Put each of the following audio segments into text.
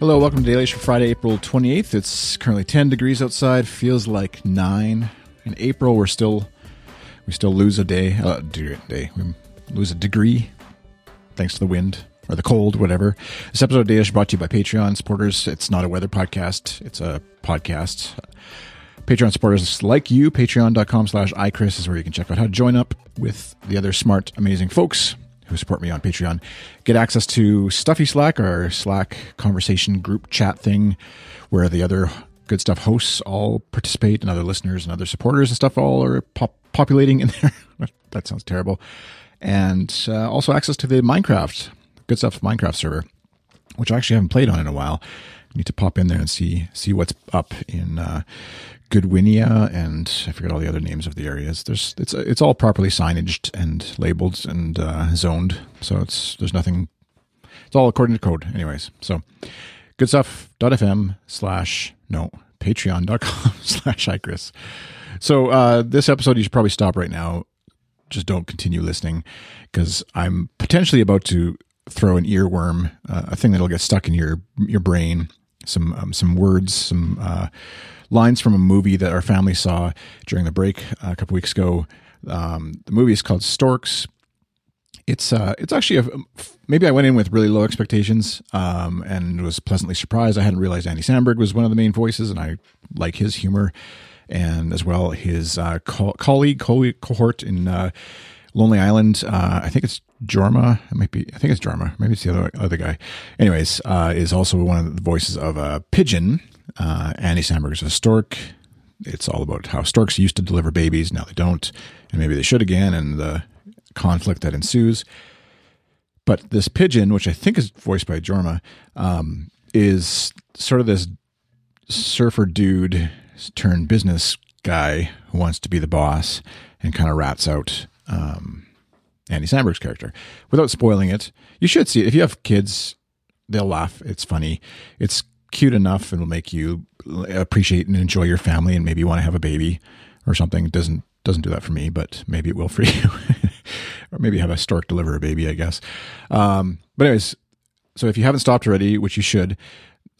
Hello, welcome to Daily for Friday, April 28th. It's currently 10 degrees outside, feels like 9. In April, we're still we still lose a day, uh, day. We lose a degree thanks to the wind or the cold, whatever. This episode of Daily brought to you by Patreon supporters. It's not a weather podcast, it's a podcast. Patreon supporters like you, patreon.com slash iChris is where you can check out how to join up with the other smart, amazing folks who support me on Patreon. Get access to Stuffy Slack, our Slack conversation group chat thing, where the other good stuff hosts all participate and other listeners and other supporters and stuff all are pop- populating in there. that sounds terrible. And uh, also access to the Minecraft, good stuff Minecraft server, which I actually haven't played on in a while. need to pop in there and see see what's up in uh, Goodwinia and I forget all the other names of the areas. There's it's it's all properly signaged and labeled and uh, zoned, so it's there's nothing. It's all according to code, anyways. So good stuff. .fm slash no patreon.com slash iChris. So uh, this episode, you should probably stop right now. Just don't continue listening because I'm potentially about to throw an earworm, uh, a thing that'll get stuck in your your brain. Some um, some words, some uh, lines from a movie that our family saw during the break uh, a couple weeks ago. Um, the movie is called Storks. It's uh, it's actually a maybe I went in with really low expectations um, and was pleasantly surprised. I hadn't realized Andy Samberg was one of the main voices, and I like his humor and as well his uh, co- colleague, colleague cohort in uh, Lonely Island. Uh, I think it's Jorma. It might be. I think it's Jorma. Maybe it's the other other guy. Anyways, uh, is also one of the voices of a pigeon. Uh, Andy Samberg is a stork. It's all about how storks used to deliver babies. Now they don't, and maybe they should again, and the conflict that ensues. But this pigeon, which I think is voiced by Jorma, um, is sort of this surfer dude turned business guy who wants to be the boss and kind of rats out um, Andy Samberg's character without spoiling it. You should see it. If you have kids, they'll laugh. It's funny. It's cute enough and will make you appreciate and enjoy your family and maybe you want to have a baby or something. It doesn't doesn't do that for me, but maybe it will for you. or maybe have a stork deliver a baby, I guess. Um, but anyways, so if you haven't stopped already, which you should,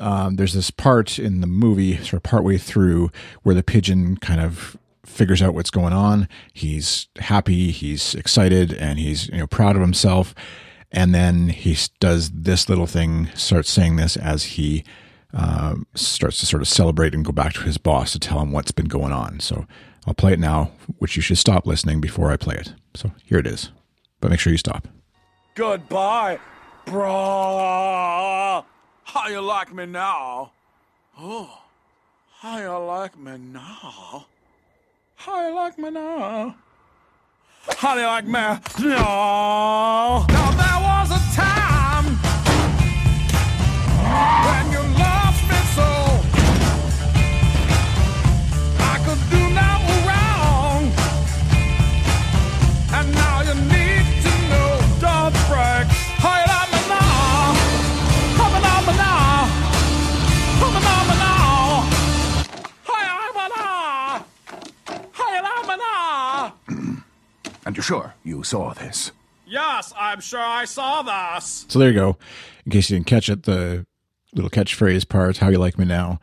um, there's this part in the movie, sort of partway through, where the pigeon kind of figures out what's going on. He's happy, he's excited, and he's you know proud of himself. And then he does this little thing, starts saying this as he uh, starts to sort of celebrate and go back to his boss to tell him what's been going on. So I'll play it now, which you should stop listening before I play it. So here it is. But make sure you stop. Goodbye, brah. How you like me now? Oh, how you like me now? How you like me now? How you like me now? Now And you're sure you saw this? Yes, I'm sure I saw this. So there you go. In case you didn't catch it, the little catchphrase part, "How you like me now,"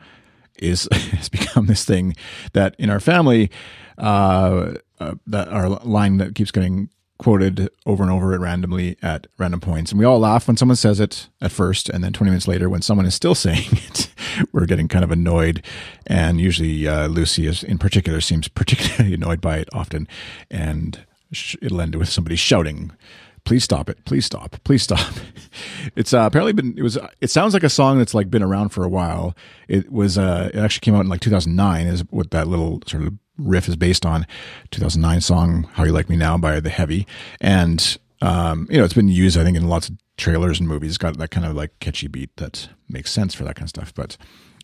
is has become this thing that in our family, uh, uh, that our line that keeps getting quoted over and over at randomly at random points, and we all laugh when someone says it at first, and then 20 minutes later, when someone is still saying it, we're getting kind of annoyed, and usually uh, Lucy is in particular seems particularly annoyed by it often, and sh- it'll end with somebody shouting please stop it please stop please stop. It's uh, apparently been it was it sounds like a song that's like been around for a while. It was uh it actually came out in like 2009 is what that little sort of riff is based on. 2009 song how you like me now by the heavy. And um you know it's been used i think in lots of trailers and movies. It's got that kind of like catchy beat that makes sense for that kind of stuff. But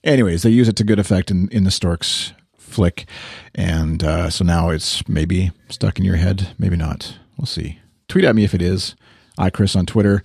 anyways they use it to good effect in in the storks flick and uh so now it's maybe stuck in your head maybe not we'll see tweet at me if it is. I Chris on Twitter,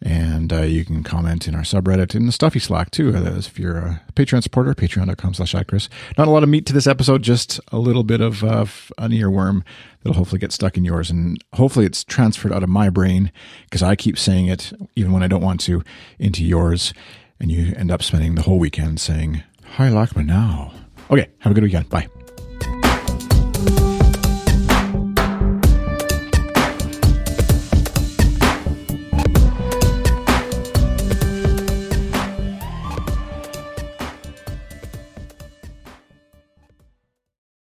and uh, you can comment in our subreddit in the Stuffy Slack too. Uh, if you're a Patreon supporter, Patreon.com/slash iChris. Not a lot of meat to this episode, just a little bit of uh, an earworm that'll hopefully get stuck in yours, and hopefully it's transferred out of my brain because I keep saying it even when I don't want to into yours. and you end up spending the whole weekend saying, Hi, me now." Okay, have a good weekend. Bye.